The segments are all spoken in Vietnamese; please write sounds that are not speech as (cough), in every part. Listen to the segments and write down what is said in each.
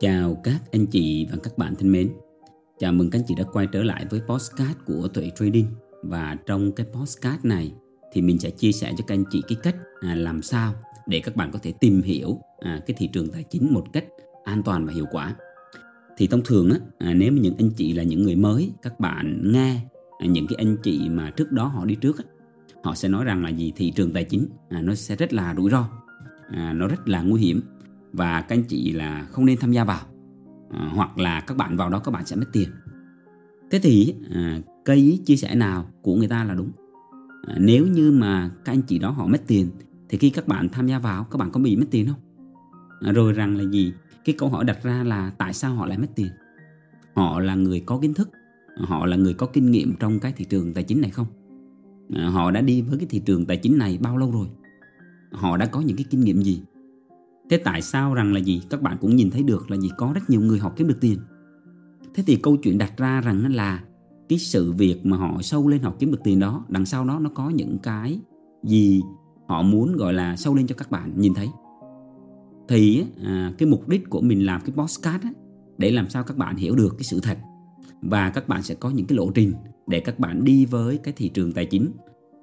Chào các anh chị và các bạn thân mến. Chào mừng các anh chị đã quay trở lại với postcard của Tuệ Trading. Và trong cái postcard này thì mình sẽ chia sẻ cho các anh chị cái cách à, làm sao để các bạn có thể tìm hiểu à, cái thị trường tài chính một cách an toàn và hiệu quả. Thì thông thường á, à, nếu mà những anh chị là những người mới các bạn nghe à, những cái anh chị mà trước đó họ đi trước á, họ sẽ nói rằng là gì? Thị trường tài chính à, nó sẽ rất là rủi ro à, nó rất là nguy hiểm và các anh chị là không nên tham gia vào. À, hoặc là các bạn vào đó các bạn sẽ mất tiền. Thế thì à, cây chia sẻ nào của người ta là đúng? À, nếu như mà các anh chị đó họ mất tiền thì khi các bạn tham gia vào các bạn có bị mất tiền không? À, rồi rằng là gì? Cái câu hỏi đặt ra là tại sao họ lại mất tiền? Họ là người có kiến thức họ là người có kinh nghiệm trong cái thị trường tài chính này không? À, họ đã đi với cái thị trường tài chính này bao lâu rồi? Họ đã có những cái kinh nghiệm gì? Thế tại sao rằng là gì? Các bạn cũng nhìn thấy được là gì? Có rất nhiều người họ kiếm được tiền. Thế thì câu chuyện đặt ra rằng là cái sự việc mà họ sâu lên họ kiếm được tiền đó, đằng sau đó nó có những cái gì họ muốn gọi là sâu lên cho các bạn nhìn thấy. Thì à, cái mục đích của mình làm cái postcard á, để làm sao các bạn hiểu được cái sự thật và các bạn sẽ có những cái lộ trình để các bạn đi với cái thị trường tài chính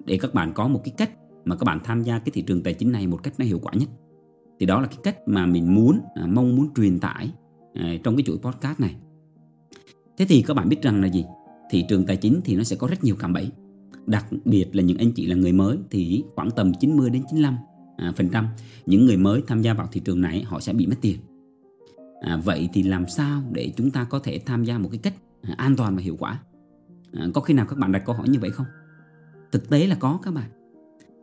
để các bạn có một cái cách mà các bạn tham gia cái thị trường tài chính này một cách nó hiệu quả nhất thì đó là cái cách mà mình muốn à, mong muốn truyền tải à, trong cái chuỗi podcast này. Thế thì các bạn biết rằng là gì? Thị trường tài chính thì nó sẽ có rất nhiều cạm bẫy. Đặc biệt là những anh chị là người mới thì khoảng tầm 90 đến 95 à, phần trăm những người mới tham gia vào thị trường này họ sẽ bị mất tiền. À, vậy thì làm sao để chúng ta có thể tham gia một cái cách à, an toàn và hiệu quả? À, có khi nào các bạn đặt câu hỏi như vậy không? Thực tế là có các bạn.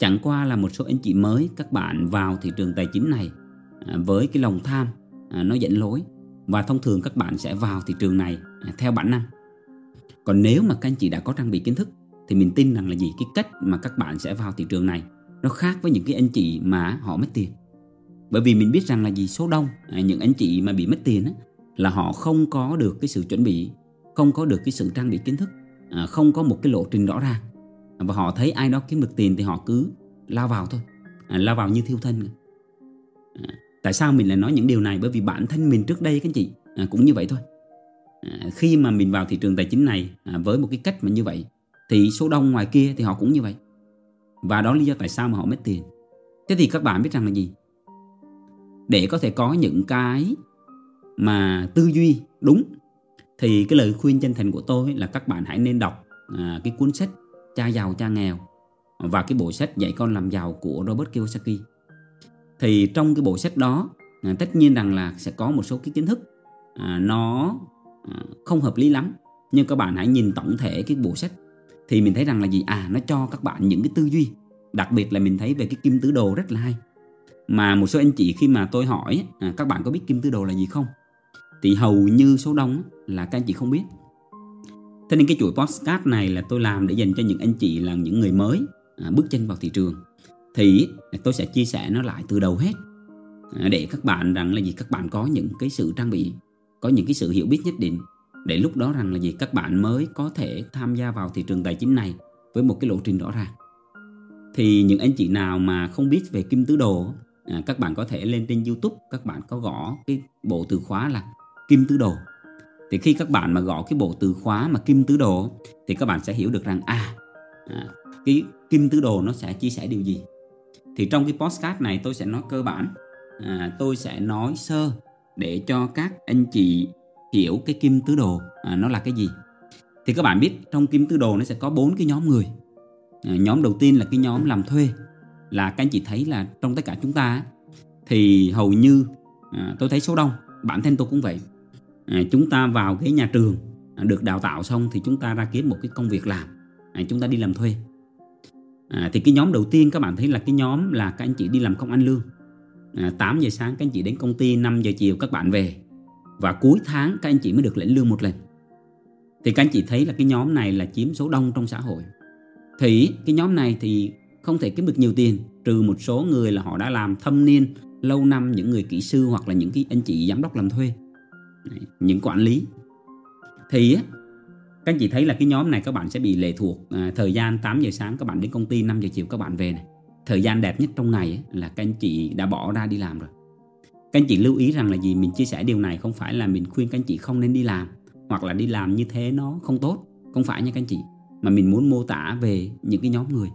Chẳng qua là một số anh chị mới các bạn vào thị trường tài chính này à, với cái lòng tham à, nó dẫn lối và thông thường các bạn sẽ vào thị trường này à, theo bản năng. Còn nếu mà các anh chị đã có trang bị kiến thức thì mình tin rằng là gì cái cách mà các bạn sẽ vào thị trường này nó khác với những cái anh chị mà họ mất tiền. Bởi vì mình biết rằng là gì số đông những anh chị mà bị mất tiền là họ không có được cái sự chuẩn bị, không có được cái sự trang bị kiến thức, không có một cái lộ trình rõ ràng và họ thấy ai đó kiếm được tiền thì họ cứ lao vào thôi. À, lao vào như thiêu thân. À, tại sao mình lại nói những điều này? Bởi vì bản thân mình trước đây các anh chị à, cũng như vậy thôi. À, khi mà mình vào thị trường tài chính này à, với một cái cách mà như vậy thì số đông ngoài kia thì họ cũng như vậy. Và đó lý do tại sao mà họ mất tiền. Thế thì các bạn biết rằng là gì? Để có thể có những cái mà tư duy đúng thì cái lời khuyên chân thành của tôi là các bạn hãy nên đọc à, cái cuốn sách Cha giàu cha nghèo. Và cái bộ sách dạy con làm giàu của Robert Kiyosaki. Thì trong cái bộ sách đó à, tất nhiên rằng là sẽ có một số cái kiến thức. À, nó à, không hợp lý lắm. Nhưng các bạn hãy nhìn tổng thể cái bộ sách. Thì mình thấy rằng là gì? À nó cho các bạn những cái tư duy. Đặc biệt là mình thấy về cái kim tứ đồ rất là hay. Mà một số anh chị khi mà tôi hỏi à, các bạn có biết kim tứ đồ là gì không? Thì hầu như số đông là các anh chị không biết. Thế nên cái chuỗi podcast này là tôi làm để dành cho những anh chị là những người mới à, bước chân vào thị trường. Thì tôi sẽ chia sẻ nó lại từ đầu hết à, để các bạn rằng là gì các bạn có những cái sự trang bị, có những cái sự hiểu biết nhất định để lúc đó rằng là gì các bạn mới có thể tham gia vào thị trường tài chính này với một cái lộ trình rõ ràng. Thì những anh chị nào mà không biết về kim tứ đồ à, các bạn có thể lên trên YouTube các bạn có gõ cái bộ từ khóa là kim tứ đồ thì khi các bạn mà gõ cái bộ từ khóa mà kim tứ đồ thì các bạn sẽ hiểu được rằng à, à cái kim tứ đồ nó sẽ chia sẻ điều gì? Thì trong cái postcard này tôi sẽ nói cơ bản à, tôi sẽ nói sơ để cho các anh chị hiểu cái kim tứ đồ à, nó là cái gì. Thì các bạn biết trong kim tứ đồ nó sẽ có bốn cái nhóm người. À, nhóm đầu tiên là cái nhóm làm thuê là các anh chị thấy là trong tất cả chúng ta thì hầu như à, tôi thấy số đông bản thân tôi cũng vậy à, chúng ta vào cái nhà trường à, được đào tạo xong thì chúng ta ra kiếm một cái công việc làm. À, chúng ta đi làm thuê. À, thì cái nhóm đầu tiên các bạn thấy là cái nhóm là các anh chị đi làm công ăn lương. À, 8 giờ sáng các anh chị đến công ty 5 giờ chiều các bạn về. Và cuối tháng các anh chị mới được lĩnh lương một lần. Thì các anh chị thấy là cái nhóm này là chiếm số đông trong xã hội. Thì cái nhóm này thì không thể kiếm được nhiều tiền trừ một số người là họ đã làm thâm niên lâu năm những người kỹ sư hoặc là những cái anh chị giám đốc làm thuê những quản lý. Thì các anh chị thấy là cái nhóm này các bạn sẽ bị lệ thuộc à, thời gian 8 giờ sáng các bạn đến công ty 5 giờ chiều các bạn về này. Thời gian đẹp nhất trong ngày ấy, là các anh chị đã bỏ ra đi làm rồi. Các anh chị lưu ý rằng là gì? Mình chia sẻ điều này không phải là mình khuyên các anh chị không nên đi làm hoặc là đi làm như thế nó không tốt. Không phải nha các anh chị mà mình muốn mô tả về những cái nhóm người.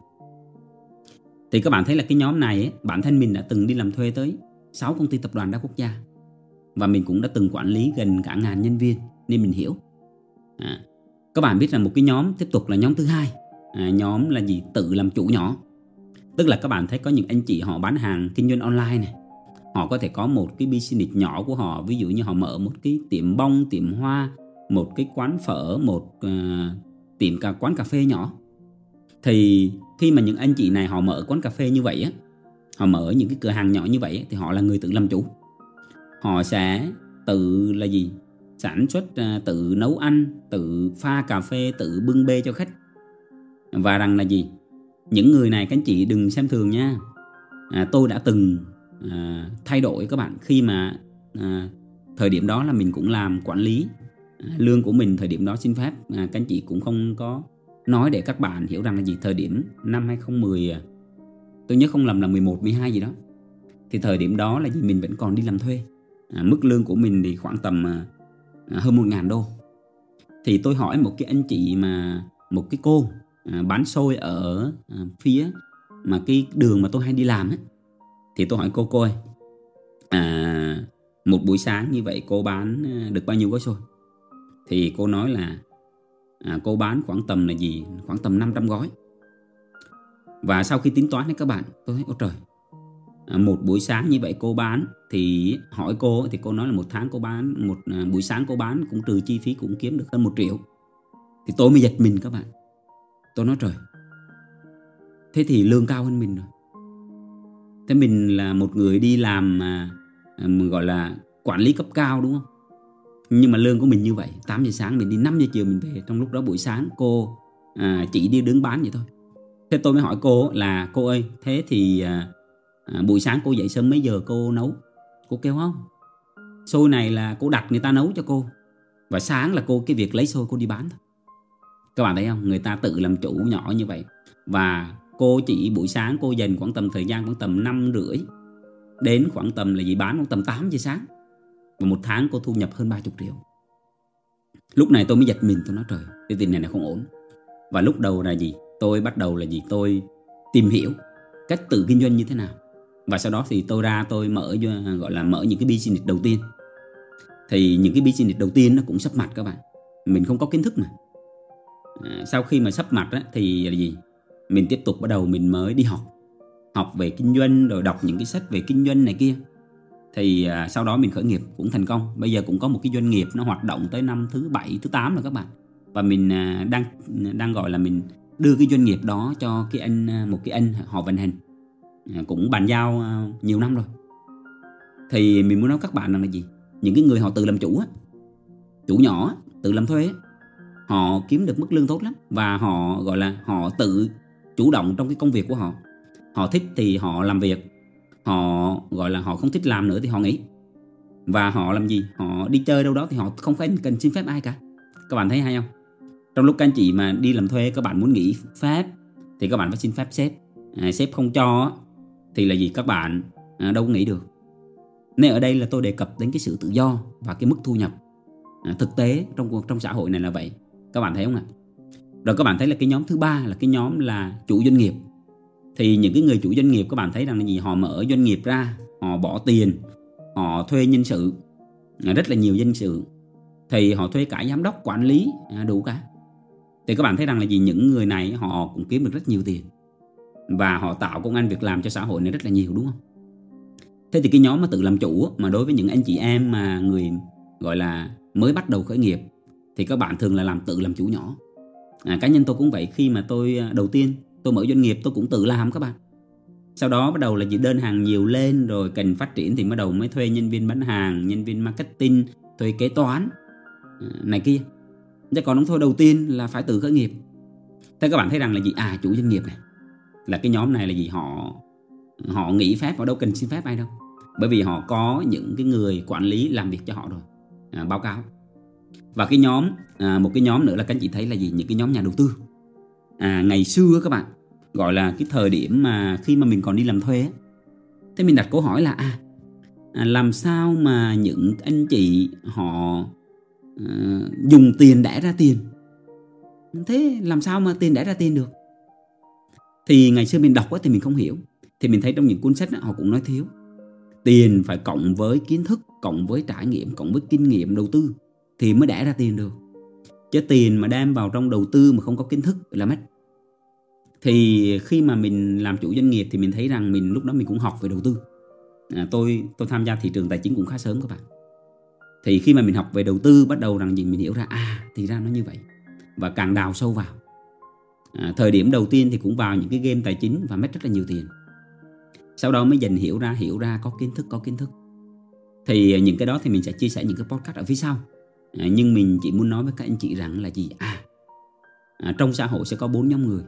Thì các bạn thấy là cái nhóm này ấy, bản thân mình đã từng đi làm thuê tới 6 công ty tập đoàn đa quốc gia và mình cũng đã từng quản lý gần cả ngàn nhân viên nên mình hiểu. À, các bạn biết là một cái nhóm tiếp tục là nhóm thứ hai. À, nhóm là gì? Tự làm chủ nhỏ. Tức là các bạn thấy có những anh chị họ bán hàng kinh doanh online này. Họ có thể có một cái business nhỏ của họ ví dụ như họ mở một cái tiệm bông tiệm hoa một cái quán phở một uh, tiệm cả quán cà phê nhỏ. Thì khi mà những anh chị này họ mở quán cà phê như vậy á họ mở những cái cửa hàng nhỏ như vậy thì họ là người tự làm chủ họ sẽ tự là gì? Sản xuất à, tự nấu ăn tự pha cà phê tự bưng bê cho khách. Và rằng là gì? Những người này các anh chị đừng xem thường nha. À, tôi đã từng à, thay đổi các bạn khi mà à, thời điểm đó là mình cũng làm quản lý. À, lương của mình thời điểm đó xin phép. À, các anh chị cũng không có nói để các bạn hiểu rằng là gì? Thời điểm năm 2010 à, tôi nhớ không lầm là 11 12 gì đó. Thì thời điểm đó là gì? Mình vẫn còn đi làm thuê à, mức lương của mình thì khoảng tầm à, à, hơn một ngàn đô. Thì tôi hỏi một cái anh chị mà một cái cô à, bán xôi ở à, phía mà cái đường mà tôi hay đi làm ấy. Thì tôi hỏi cô cô ơi à, một buổi sáng như vậy cô bán à, được bao nhiêu gói xôi? Thì cô nói là à, cô bán khoảng tầm là gì? Khoảng tầm 500 gói. Và sau khi tính toán đấy các bạn tôi thấy ôi trời À, một buổi sáng như vậy cô bán thì hỏi cô thì cô nói là một tháng cô bán một à, buổi sáng cô bán cũng trừ chi phí cũng kiếm được hơn một triệu. Thì tôi mới giật mình các bạn. Tôi nói trời thế thì lương cao hơn mình rồi. Thế mình là một người đi làm mà, mà gọi là quản lý cấp cao đúng không? Nhưng mà lương của mình như vậy 8 giờ sáng mình đi 5 giờ chiều mình về trong lúc đó buổi sáng cô à, chỉ đi đứng bán vậy thôi. Thế tôi mới hỏi cô là cô ơi thế thì à, à, buổi sáng cô dậy sớm mấy giờ cô nấu? Cô kêu không? Xôi này là cô đặt người ta nấu cho cô. Và sáng là cô cái việc lấy xôi cô đi bán thôi. Các bạn thấy không? Người ta tự làm chủ nhỏ như vậy. Và cô chỉ buổi sáng cô dành khoảng tầm thời gian khoảng tầm năm rưỡi. Đến khoảng tầm là gì? Bán khoảng tầm 8 giờ sáng. Và một tháng cô thu nhập hơn 30 triệu. Lúc này tôi mới giật mình tôi nói trời cái tiền này là không ổn. Và lúc đầu là gì? Tôi bắt đầu là gì? Tôi tìm hiểu cách tự kinh doanh như thế nào và sau đó thì tôi ra tôi mở gọi là mở những cái business đầu tiên. Thì những cái business đầu tiên nó cũng sắp mặt các bạn. Mình không có kiến thức mà. À, sau khi mà sắp mặt á, thì là gì? Mình tiếp tục bắt đầu mình mới đi học. Học về kinh doanh rồi đọc những cái sách về kinh doanh này kia. Thì à, sau đó mình khởi nghiệp cũng thành công. Bây giờ cũng có một cái doanh nghiệp nó hoạt động tới năm thứ bảy thứ tám rồi các bạn. Và mình à, đang à, đang gọi là mình đưa cái doanh nghiệp đó cho cái anh à, một cái anh họ vận hành. À, cũng bàn giao à, nhiều năm rồi. Thì mình muốn nói các bạn rằng là gì? Những cái người họ tự làm chủ á chủ nhỏ tự làm thuê họ kiếm được mức lương tốt lắm và họ gọi là họ tự chủ động trong cái công việc của họ. Họ thích thì họ làm việc họ gọi là họ không thích làm nữa thì họ nghỉ. Và họ làm gì? Họ đi chơi đâu đó thì họ không phải cần xin phép ai cả. Các bạn thấy hay không? Trong lúc các anh chị mà đi làm thuê các bạn muốn nghỉ phép thì các bạn phải xin phép sếp. À, sếp không cho thì là gì các bạn? À, đâu có được. Nên ở đây là tôi đề cập đến cái sự tự do và cái mức thu nhập. À, thực tế trong trong xã hội này là vậy. Các bạn thấy không ạ? Rồi các bạn thấy là cái nhóm thứ ba là cái nhóm là chủ doanh nghiệp. Thì những cái người chủ doanh nghiệp các bạn thấy rằng là gì? Họ mở doanh nghiệp ra họ bỏ tiền họ thuê nhân sự. À, rất là nhiều nhân sự. Thì họ thuê cả giám đốc quản lý à, đủ cả. Thì các bạn thấy rằng là gì? Những người này họ cũng kiếm được rất nhiều tiền và họ tạo công an việc làm cho xã hội này rất là nhiều đúng không? Thế thì cái nhóm mà tự làm chủ mà đối với những anh chị em mà người gọi là mới bắt đầu khởi nghiệp thì các bạn thường là làm tự làm chủ nhỏ. À, cá nhân tôi cũng vậy khi mà tôi à, đầu tiên tôi mở doanh nghiệp tôi cũng tự làm các bạn. Sau đó bắt đầu là gì đơn hàng nhiều lên rồi cần phát triển thì bắt đầu mới thuê nhân viên bán hàng nhân viên marketing thuê kế toán à, này kia. Chứ còn thôi đầu tiên là phải tự khởi nghiệp. Thế các bạn thấy rằng là gì? À chủ doanh nghiệp này là cái nhóm này là gì họ họ nghỉ phép họ đâu cần xin phép ai đâu. Bởi vì họ có những cái người quản lý làm việc cho họ rồi à, báo cáo. Và cái nhóm à, một cái nhóm nữa là các anh chị thấy là gì? Những cái nhóm nhà đầu tư. À, ngày xưa các bạn gọi là cái thời điểm mà khi mà mình còn đi làm thuê thế mình đặt câu hỏi là à à, làm sao mà những anh chị họ à, dùng tiền đẻ ra tiền? Thế làm sao mà tiền đẻ ra tiền được? Thì ngày xưa mình đọc thì mình không hiểu. Thì mình thấy trong những cuốn sách họ cũng nói thiếu. Tiền phải cộng với kiến thức cộng với trải nghiệm cộng với kinh nghiệm đầu tư thì mới đẻ ra tiền được. Chứ tiền mà đem vào trong đầu tư mà không có kiến thức là mất thì khi mà mình làm chủ doanh nghiệp thì mình thấy rằng mình lúc đó mình cũng học về đầu tư. À, tôi tôi tham gia thị trường tài chính cũng khá sớm các bạn. Thì khi mà mình học về đầu tư bắt đầu rằng gì mình hiểu ra à thì ra nó như vậy. Và càng đào sâu vào à, thời điểm đầu tiên thì cũng vào những cái game tài chính và mất rất là nhiều tiền. Sau đó mới dần hiểu ra hiểu ra có kiến thức có kiến thức. Thì à, những cái đó thì mình sẽ chia sẻ những cái podcast ở phía sau. À, nhưng mình chỉ muốn nói với các anh chị rằng là gì? À, à trong xã hội sẽ có bốn nhóm người.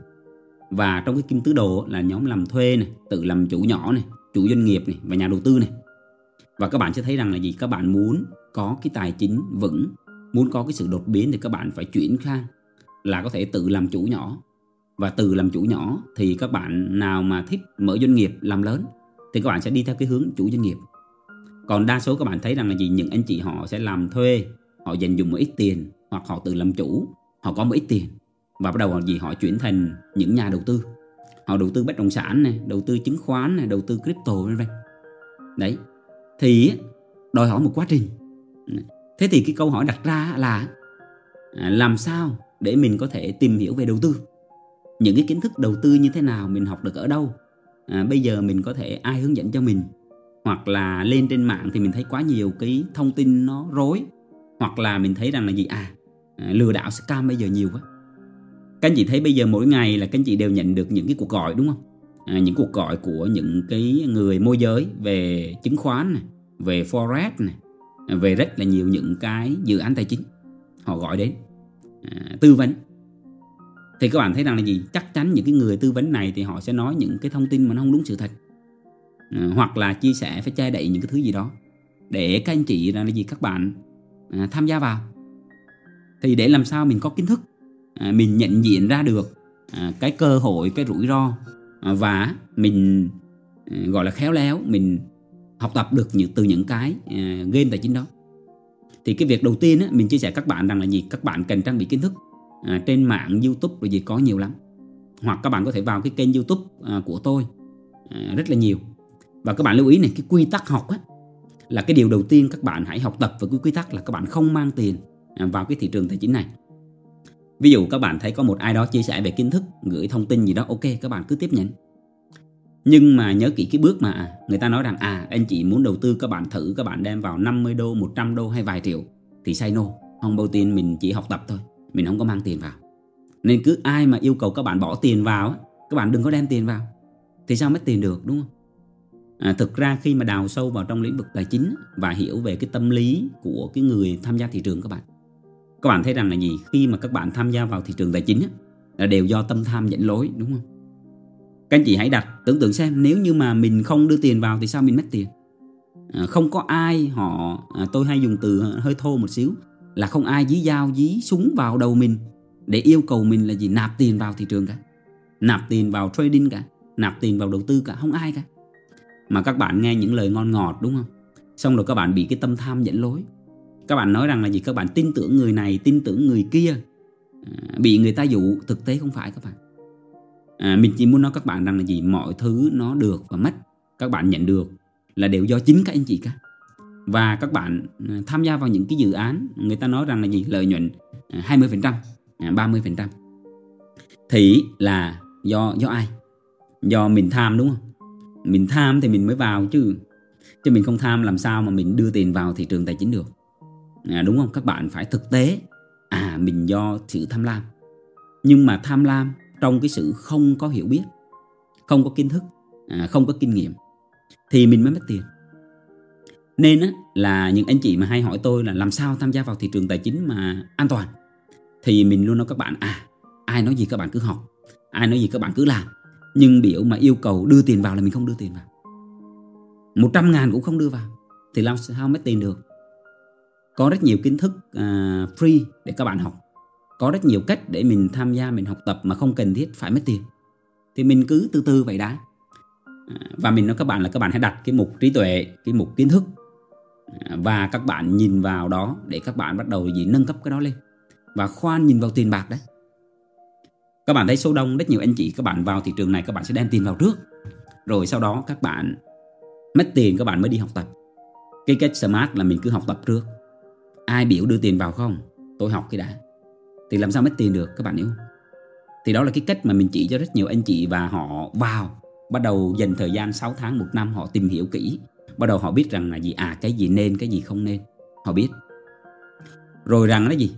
Và trong cái kim tứ đồ là nhóm làm thuê này tự làm chủ nhỏ này chủ doanh nghiệp này và nhà đầu tư này. Và các bạn sẽ thấy rằng là gì? Các bạn muốn có cái tài chính vững muốn có cái sự đột biến thì các bạn phải chuyển sang là có thể tự làm chủ nhỏ và từ làm chủ nhỏ thì các bạn nào mà thích mở doanh nghiệp làm lớn thì các bạn sẽ đi theo cái hướng chủ doanh nghiệp. Còn đa số các bạn thấy rằng là gì? Những anh chị họ sẽ làm thuê, họ dành dùng một ít tiền hoặc họ tự làm chủ, họ có một ít tiền. Và bắt đầu họ gì? Họ chuyển thành những nhà đầu tư. Họ đầu tư bất động sản này đầu tư chứng khoán này đầu tư crypto, vân vân. Đấy. Thì đòi hỏi một quá trình. Thế thì cái câu hỏi đặt ra là à, làm sao để mình có thể tìm hiểu về đầu tư? Những cái kiến thức đầu tư như thế nào mình học được ở đâu. À, bây giờ mình có thể ai hướng dẫn cho mình? Hoặc là lên trên mạng thì mình thấy quá nhiều cái thông tin nó rối. Hoặc là mình thấy rằng là gì? À, à lừa đảo scam bây giờ nhiều quá. Các anh chị thấy bây giờ mỗi ngày là các anh chị đều nhận được những cái cuộc gọi đúng không? À, những cuộc gọi của những cái người môi giới về chứng khoán này về forex này về rất là nhiều những cái dự án tài chính. Họ gọi đến à, tư vấn thì các bạn thấy rằng là gì? Chắc chắn những cái người tư vấn này thì họ sẽ nói những cái thông tin mà nó không đúng sự thật. À, hoặc là chia sẻ phải che đậy những cái thứ gì đó. Để các anh chị là gì? Các bạn à, tham gia vào. Thì để làm sao mình có kiến thức à, mình nhận diện ra được à, cái cơ hội cái rủi ro à, và mình à, gọi là khéo léo mình học tập được những từ những cái à, game tài chính đó. Thì cái việc đầu tiên á, mình chia sẻ các bạn rằng là gì? Các bạn cần trang bị kiến thức à, trên mạng youtube rồi gì có nhiều lắm. Hoặc các bạn có thể vào cái kênh youtube à, của tôi à, rất là nhiều. Và các bạn lưu ý này cái quy tắc học á, là cái điều đầu tiên các bạn hãy học tập với cái quy tắc là các bạn không mang tiền à, vào cái thị trường tài chính này. Ví dụ các bạn thấy có một ai đó chia sẻ về kiến thức gửi thông tin gì đó ok các bạn cứ tiếp nhận. Nhưng mà nhớ kỹ cái bước mà người ta nói rằng à anh chị muốn đầu tư các bạn thử các bạn đem vào 50 đô 100 đô hay vài triệu thì say no không bao tiền mình chỉ học tập thôi mình không có mang tiền vào. Nên cứ ai mà yêu cầu các bạn bỏ tiền vào các bạn đừng có đem tiền vào. Thì sao mất tiền được đúng không? À, thực ra khi mà đào sâu vào trong lĩnh vực tài chính và hiểu về cái tâm lý của cái người tham gia thị trường các bạn các bạn thấy rằng là gì? Khi mà các bạn tham gia vào thị trường tài chính là đều do tâm tham dẫn lối đúng không? Các anh chị hãy đặt tưởng tượng xem nếu như mà mình không đưa tiền vào thì sao mình mất tiền? À, không có ai họ à, tôi hay dùng từ hơi thô một xíu là không ai dí dao dí súng vào đầu mình để yêu cầu mình là gì? Nạp tiền vào thị trường cả. Nạp tiền vào trading cả. Nạp tiền vào đầu tư cả. Không ai cả. Mà các bạn nghe những lời ngon ngọt đúng không? Xong rồi các bạn bị cái tâm tham dẫn lối. Các bạn nói rằng là gì? Các bạn tin tưởng người này tin tưởng người kia. À, bị người ta dụ. Thực tế không phải các bạn. À, mình chỉ muốn nói các bạn rằng là gì? Mọi thứ nó được và mất. Các bạn nhận được là đều do chính các anh chị cả và các bạn ừ, tham gia vào những cái dự án người ta nói rằng là gì? Lợi nhuận ừ, 20% 30% ừ, thì là do do ai? Do mình tham đúng không? Mình tham thì mình mới vào chứ. Chứ mình không tham làm sao mà mình đưa tiền vào thị trường tài chính được. À, đúng không? Các bạn phải thực tế. À mình do sự tham lam. Nhưng mà tham lam trong cái sự không có hiểu biết không có kiến thức à, không có kinh nghiệm thì mình mới mất tiền nên là những anh chị mà hay hỏi tôi là làm sao tham gia vào thị trường tài chính mà an toàn. Thì mình luôn nói các bạn à ai nói gì các bạn cứ học ai nói gì các bạn cứ làm. Nhưng biểu mà yêu cầu đưa tiền vào là mình không đưa tiền vào. 100 ngàn cũng không đưa vào thì làm sao mất tiền được? Có rất nhiều kiến thức uh, free để các bạn học. Có rất nhiều cách để mình tham gia mình học tập mà không cần thiết phải mất tiền. Thì mình cứ từ từ vậy đã. À, và mình nói các bạn là các bạn hãy đặt cái mục trí tuệ cái mục kiến thức và các bạn nhìn vào đó để các bạn bắt đầu gì? Nâng cấp cái đó lên. Và khoan nhìn vào tiền bạc đấy. Các bạn thấy số đông rất nhiều anh chị, các bạn vào thị trường này, các bạn sẽ đem tiền vào trước. Rồi sau đó các bạn mất tiền, các bạn mới đi học tập. Cái cách smart là mình cứ học tập trước. Ai biểu đưa tiền vào không? Tôi học cái đã. Thì làm sao mất tiền được, các bạn hiểu không? Thì đó là cái cách mà mình chỉ cho rất nhiều anh chị và họ vào, bắt đầu dành thời gian 6 tháng, một năm họ tìm hiểu kỹ bắt đầu họ biết rằng là gì à cái gì nên, cái gì không nên. Họ biết. Rồi rằng là gì?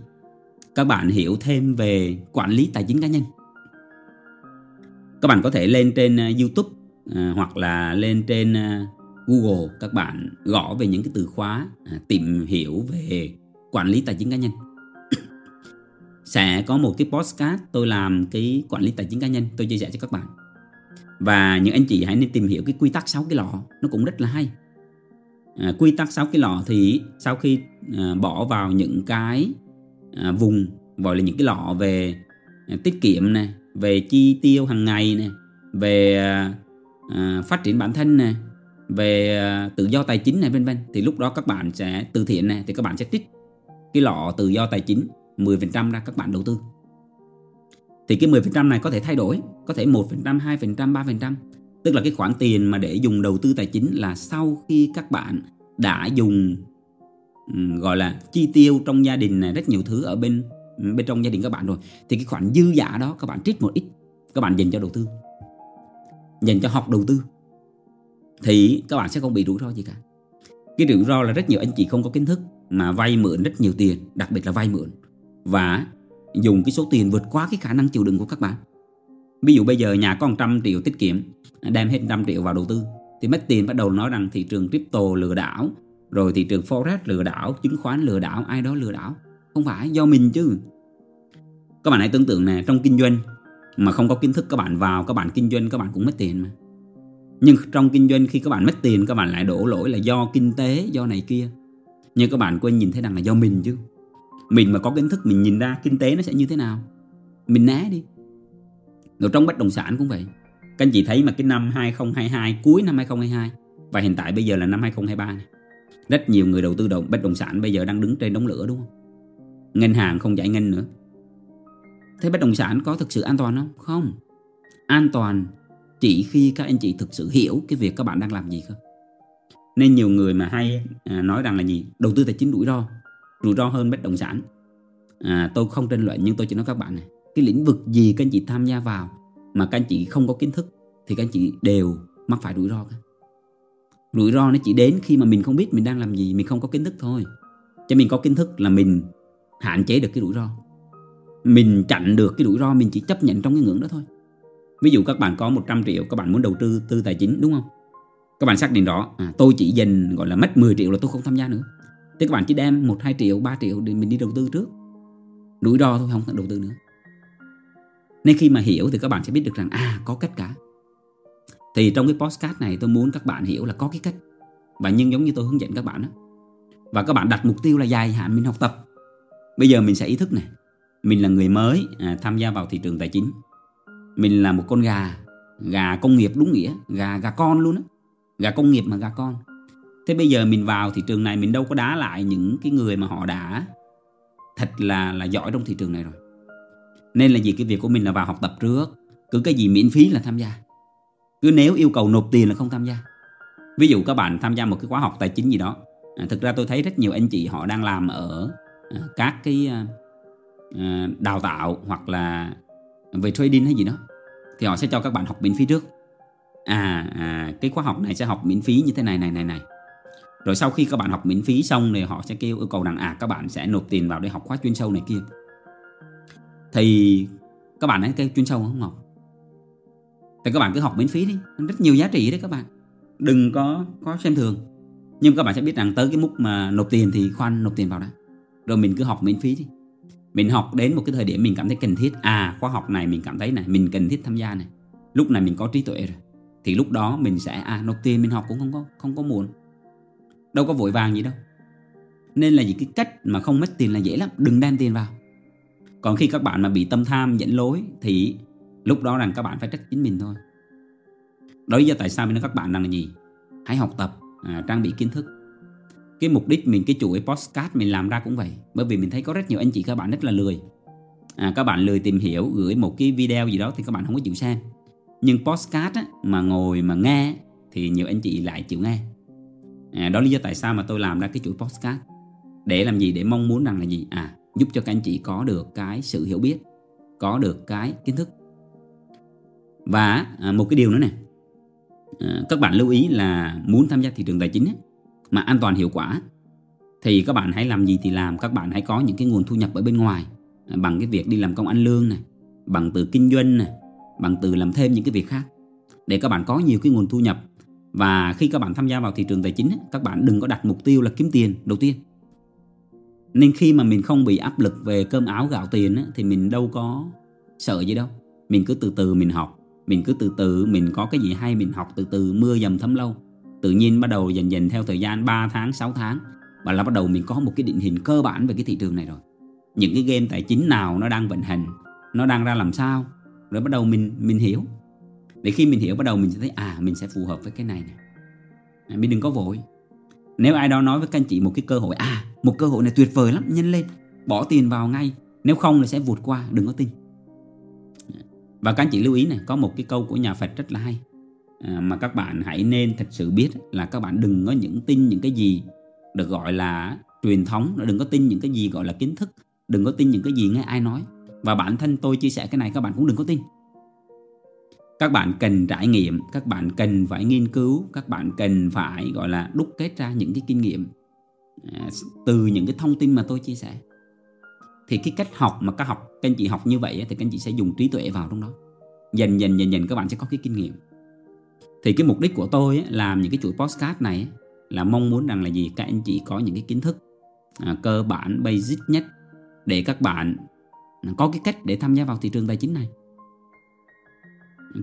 Các bạn hiểu thêm về quản lý tài chính cá nhân. Các bạn có thể lên trên ờ, YouTube ờ, hoặc là lên trên ờ, Google, các bạn gõ về những cái từ khóa à, tìm hiểu về quản lý tài chính cá nhân. (coughs) Sẽ có một cái postcard tôi làm cái quản lý tài chính cá nhân tôi chia sẻ cho các bạn. Và những anh chị hãy nên tìm hiểu cái quy tắc 6 cái lọ, nó cũng rất là hay à, quy tắc 6 cái lọ thì sau khi à, bỏ vào những cái à, vùng gọi là những cái lọ về à, tiết kiệm này về chi tiêu hàng ngày này về à, à, phát triển bản thân này về à, tự do tài chính này vân vân thì lúc đó các bạn sẽ từ thiện này thì các bạn sẽ trích cái lọ tự do tài chính 10% ra các bạn đầu tư. Thì cái 10% này có thể thay đổi có thể 1%, 2%, 3% tức là cái khoản tiền mà để dùng đầu tư tài chính là sau khi các bạn đã dùng gọi là chi tiêu trong gia đình này, rất nhiều thứ ở bên bên trong gia đình các bạn rồi, thì cái khoản dư giả đó các bạn trích một ít, các bạn dành cho đầu tư, dành cho học đầu tư, thì các bạn sẽ không bị rủi ro gì cả. Cái rủi ro là rất nhiều anh chị không có kiến thức mà vay mượn rất nhiều tiền, đặc biệt là vay mượn và dùng cái số tiền vượt quá cái khả năng chịu đựng của các bạn ví dụ bây giờ nhà có 100 triệu tiết kiệm, đem hết 100 triệu vào đầu tư, thì mất tiền bắt đầu nói rằng thị trường crypto lừa đảo, rồi thị trường forex lừa đảo, chứng khoán lừa đảo, ai đó lừa đảo. Không phải, do mình chứ. Các bạn hãy tưởng tượng nè, trong kinh doanh, mà không có kiến thức các bạn vào, các bạn kinh doanh, các bạn cũng mất tiền mà. Nhưng trong kinh doanh, khi các bạn mất tiền, các bạn lại đổ lỗi là do kinh tế, do này kia. Nhưng các bạn quên nhìn thấy rằng là do mình chứ. Mình mà có kiến thức, mình nhìn ra kinh tế nó sẽ như thế nào. Mình né đi rồi trong bất động sản cũng vậy các anh chị thấy mà cái năm 2022 cuối năm 2022 và hiện tại bây giờ là năm 2023 này. Rất nhiều người đầu tư động bất động sản bây giờ đang đứng trên đống lửa đúng không? Ngân hàng không giải ngân nữa. Thế bất động sản có thực sự an toàn không? Không. An toàn chỉ khi các anh chị thực sự hiểu cái việc các bạn đang làm gì cơ. Nên nhiều người mà hay à, nói rằng là gì? Đầu tư tài chính rủi ro. Rủi ro hơn bất động sản. À, tôi không tranh luận nhưng tôi chỉ nói các bạn này. Cái lĩnh vực gì các anh chị tham gia vào mà các anh chị không có kiến thức thì các anh chị đều mắc phải rủi ro. Rủi ro nó chỉ đến khi mà mình không biết mình đang làm gì, mình không có kiến thức thôi. Cho mình có kiến thức là mình hạn chế được cái rủi ro. Mình chặn được cái rủi ro mình chỉ chấp nhận trong cái ngưỡng đó thôi. Ví dụ các bạn có 100 triệu, các bạn muốn đầu tư tư tài chính đúng không? Các bạn xác định rõ, à, tôi chỉ dành gọi là mất 10 triệu là tôi không tham gia nữa. Thế các bạn chỉ đem 1, 2 triệu, 3 triệu để mình đi đầu tư trước. Rủi ro thôi không đầu tư nữa. Nên khi mà hiểu thì các bạn sẽ biết được rằng à có cách cả. Thì trong cái postcard này tôi muốn các bạn hiểu là có cái cách. Và nhưng giống như tôi hướng dẫn các bạn đó. Và các bạn đặt mục tiêu là dài hạn mình học tập. Bây giờ mình sẽ ý thức này. Mình là người mới à, tham gia vào thị trường tài chính. Mình là một con gà, gà công nghiệp đúng nghĩa, gà gà con luôn á. Gà công nghiệp mà gà con. Thế bây giờ mình vào thị trường này mình đâu có đá lại những cái người mà họ đã thật là là giỏi trong thị trường này rồi. Nên là vì cái việc của mình là vào học tập trước. Cứ cái gì miễn phí là tham gia. Cứ nếu yêu cầu nộp tiền là không tham gia. Ví dụ các bạn tham gia một cái khóa học tài chính gì đó. À, Thực ra tôi thấy rất nhiều anh chị họ đang làm ở à, các cái à, à, đào tạo hoặc là về trading hay gì đó Thì họ sẽ cho các bạn học miễn phí trước. À, à cái khóa học này sẽ học miễn phí như thế này này này này. Rồi sau khi các bạn học miễn phí xong thì họ sẽ kêu yêu cầu rằng à các bạn sẽ nộp tiền vào để học khóa chuyên sâu này kia thì các bạn ấy cái chuyên sâu không học thì các bạn cứ học miễn phí đi, rất nhiều giá trị đấy các bạn. Đừng có có xem thường. Nhưng các bạn sẽ biết rằng tới cái mức mà nộp tiền thì khoan nộp tiền vào đó rồi mình cứ học miễn phí đi. Mình học đến một cái thời điểm mình cảm thấy cần thiết. À khóa học này mình cảm thấy này, mình cần thiết tham gia này. Lúc này mình có trí tuệ rồi. Thì lúc đó mình sẽ à nộp tiền mình học cũng không có không có muộn. Đâu có vội vàng gì đâu. Nên là gì cái cách mà không mất tiền là dễ lắm. Đừng đem tiền vào còn khi các bạn mà bị tâm tham dẫn lối thì lúc đó rằng các bạn phải trách chính mình thôi. Đó lý do tại sao mình nói các bạn rằng là gì? Hãy học tập à, trang bị kiến thức. Cái mục đích mình cái chuỗi postcard mình làm ra cũng vậy. Bởi vì mình thấy có rất nhiều anh chị các bạn rất là lười. À, các bạn lười tìm hiểu gửi một cái video gì đó thì các bạn không có chịu xem. Nhưng postcard á, mà ngồi mà nghe thì nhiều anh chị lại chịu nghe. À, đó lý do tại sao mà tôi làm ra cái chuỗi postcard để làm gì? Để mong muốn rằng là gì? À giúp cho các anh chị có được cái sự hiểu biết, có được cái kiến thức. Và à, một cái điều nữa nè à, các bạn lưu ý là muốn tham gia thị trường tài chính mà an toàn hiệu quả, thì các bạn hãy làm gì thì làm, các bạn hãy có những cái nguồn thu nhập ở bên ngoài à, bằng cái việc đi làm công ăn lương này, bằng từ kinh doanh này, bằng từ làm thêm những cái việc khác. Để các bạn có nhiều cái nguồn thu nhập, và khi các bạn tham gia vào thị trường tài chính các bạn đừng có đặt mục tiêu là kiếm tiền đầu tiên nên khi mà mình không bị áp lực về cơm áo gạo tiền thì mình đâu có sợ gì đâu. Mình cứ từ từ mình học, mình cứ từ từ mình có cái gì hay mình học từ từ, mưa dầm thấm lâu. Tự nhiên bắt đầu dần dần theo thời gian 3 tháng 6 tháng và là bắt đầu mình có một cái định hình cơ bản về cái thị trường này rồi. Những cái game tài chính nào nó đang vận hành, nó đang ra làm sao, rồi bắt đầu mình mình hiểu. Để khi mình hiểu, bắt đầu mình sẽ thấy à mình sẽ phù hợp với cái này này mình đừng có vội nếu ai đó nói với các anh chị một cái cơ hội à một cơ hội này tuyệt vời lắm nhân lên bỏ tiền vào ngay. Nếu không là sẽ vụt qua đừng có tin. Và các anh chị lưu ý này có một cái câu của nhà Phật rất là hay à, mà các bạn hãy nên thật sự biết là các bạn đừng có những tin những cái gì được gọi là truyền thống đừng có tin những cái gì gọi là kiến thức đừng có tin những cái gì nghe ai nói. Và bản thân tôi chia sẻ cái này các bạn cũng đừng có tin các bạn cần trải nghiệm, các bạn cần phải nghiên cứu, các bạn cần phải, gọi là, đúc kết ra những cái kinh nghiệm. À, từ những cái thông tin mà tôi chia sẻ. Thì cái cách học mà các học, các anh chị học như vậy thì các anh chị sẽ dùng trí tuệ vào trong đó. Dần dần dần dần các bạn sẽ có cái kinh nghiệm. Thì cái mục đích của tôi làm những cái chuỗi postcard này là mong muốn rằng là gì? Các anh chị có những cái kiến thức à, cơ bản, basic nhất để các bạn có cái cách để tham gia vào thị trường tài chính này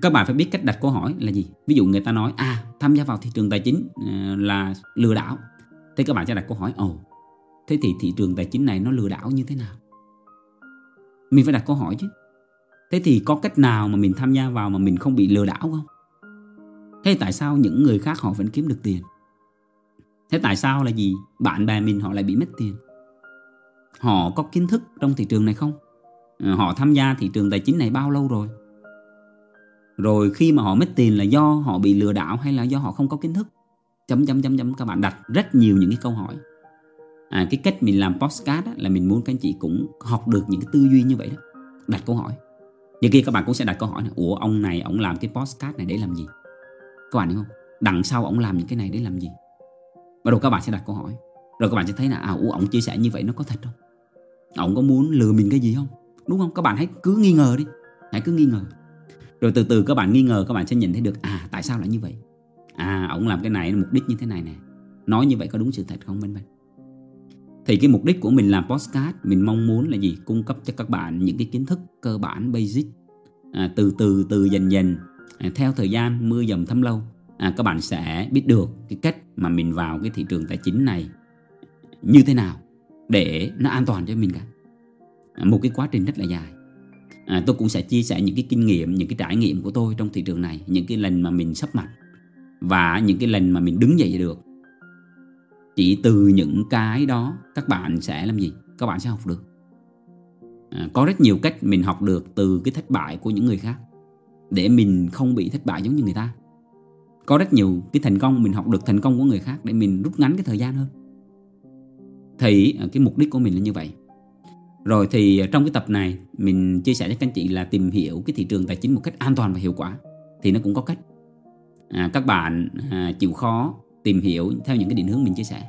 các bạn phải biết cách đặt câu hỏi là gì? Ví dụ người ta nói à tham gia vào thị trường tài chính ờ, là lừa đảo. Thế các bạn sẽ đặt câu hỏi, ồ, thế thì thị trường tài chính này nó lừa đảo như thế nào? Mình phải đặt câu hỏi chứ. Thế thì có cách nào mà mình tham gia vào mà mình không bị lừa đảo không? Thế tại sao những người khác họ vẫn kiếm được tiền? Thế tại sao là gì? Bạn bè mình họ lại bị mất tiền? Họ có kiến thức trong thị trường này không? Ờ, họ tham gia thị trường tài chính này bao lâu rồi? Rồi khi mà họ mất tiền là do họ bị lừa đảo hay là do họ không có kiến thức? Chấm chấm chấm chấm. Các bạn đặt rất nhiều những cái câu hỏi. À, cái cách mình làm postcard á, là mình muốn các anh chị cũng học được những cái tư duy như vậy đó. Đặt câu hỏi. Như kia các bạn cũng sẽ đặt câu hỏi là ủa ông này ông làm cái postcard này để làm gì? Các bạn hiểu không? Đằng sau ông làm những cái này để làm gì? Bắt đầu các bạn sẽ đặt câu hỏi. Rồi các bạn sẽ thấy là à ủa ông chia sẻ như vậy nó có thật không? Ông có muốn lừa mình cái gì không? Đúng không? Các bạn hãy cứ nghi ngờ đi. Hãy cứ nghi ngờ rồi từ từ các bạn nghi ngờ các bạn sẽ nhìn thấy được à tại sao lại như vậy? À ông làm cái này mục đích như thế này nè. Nói như vậy có đúng sự thật không bên bên thì cái mục đích của mình làm postcard mình mong muốn là gì? Cung cấp cho các bạn những cái kiến thức cơ bản basic à, từ từ từ dần dần à, theo thời gian mưa dầm thấm lâu. À, các bạn sẽ biết được cái cách mà mình vào cái thị trường tài chính này như thế nào để nó an toàn cho mình cả. À, một cái quá trình rất là dài à, tôi cũng sẽ chia sẻ những cái kinh nghiệm những cái trải nghiệm của tôi trong thị trường này những cái lần mà mình sắp mặt và những cái lần mà mình đứng dậy được. Chỉ từ những cái đó các bạn sẽ làm gì? Các bạn sẽ học được. À, có rất nhiều cách mình học được từ cái thất bại của những người khác để mình không bị thất bại giống như người ta. Có rất nhiều cái thành công mình học được thành công của người khác để mình rút ngắn cái thời gian hơn. Thì à, cái mục đích của mình là như vậy rồi thì ờ, trong cái tập này mình chia sẻ với các anh chị là tìm hiểu cái thị trường tài chính một cách an toàn và hiệu quả thì nó cũng có cách. À, các bạn à, chịu khó tìm hiểu theo những cái định hướng mình chia sẻ.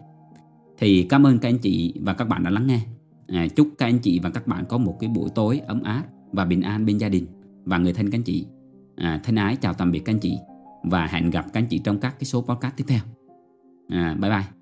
Thì cảm ơn các anh chị và các bạn đã lắng nghe. À, chúc các anh chị và các bạn có một cái buổi tối ấm áp và bình an bên gia đình và người thân các anh chị. À, thân ái chào tạm biệt các anh chị và hẹn gặp các anh chị trong các cái số podcast tiếp theo. À, bye bye.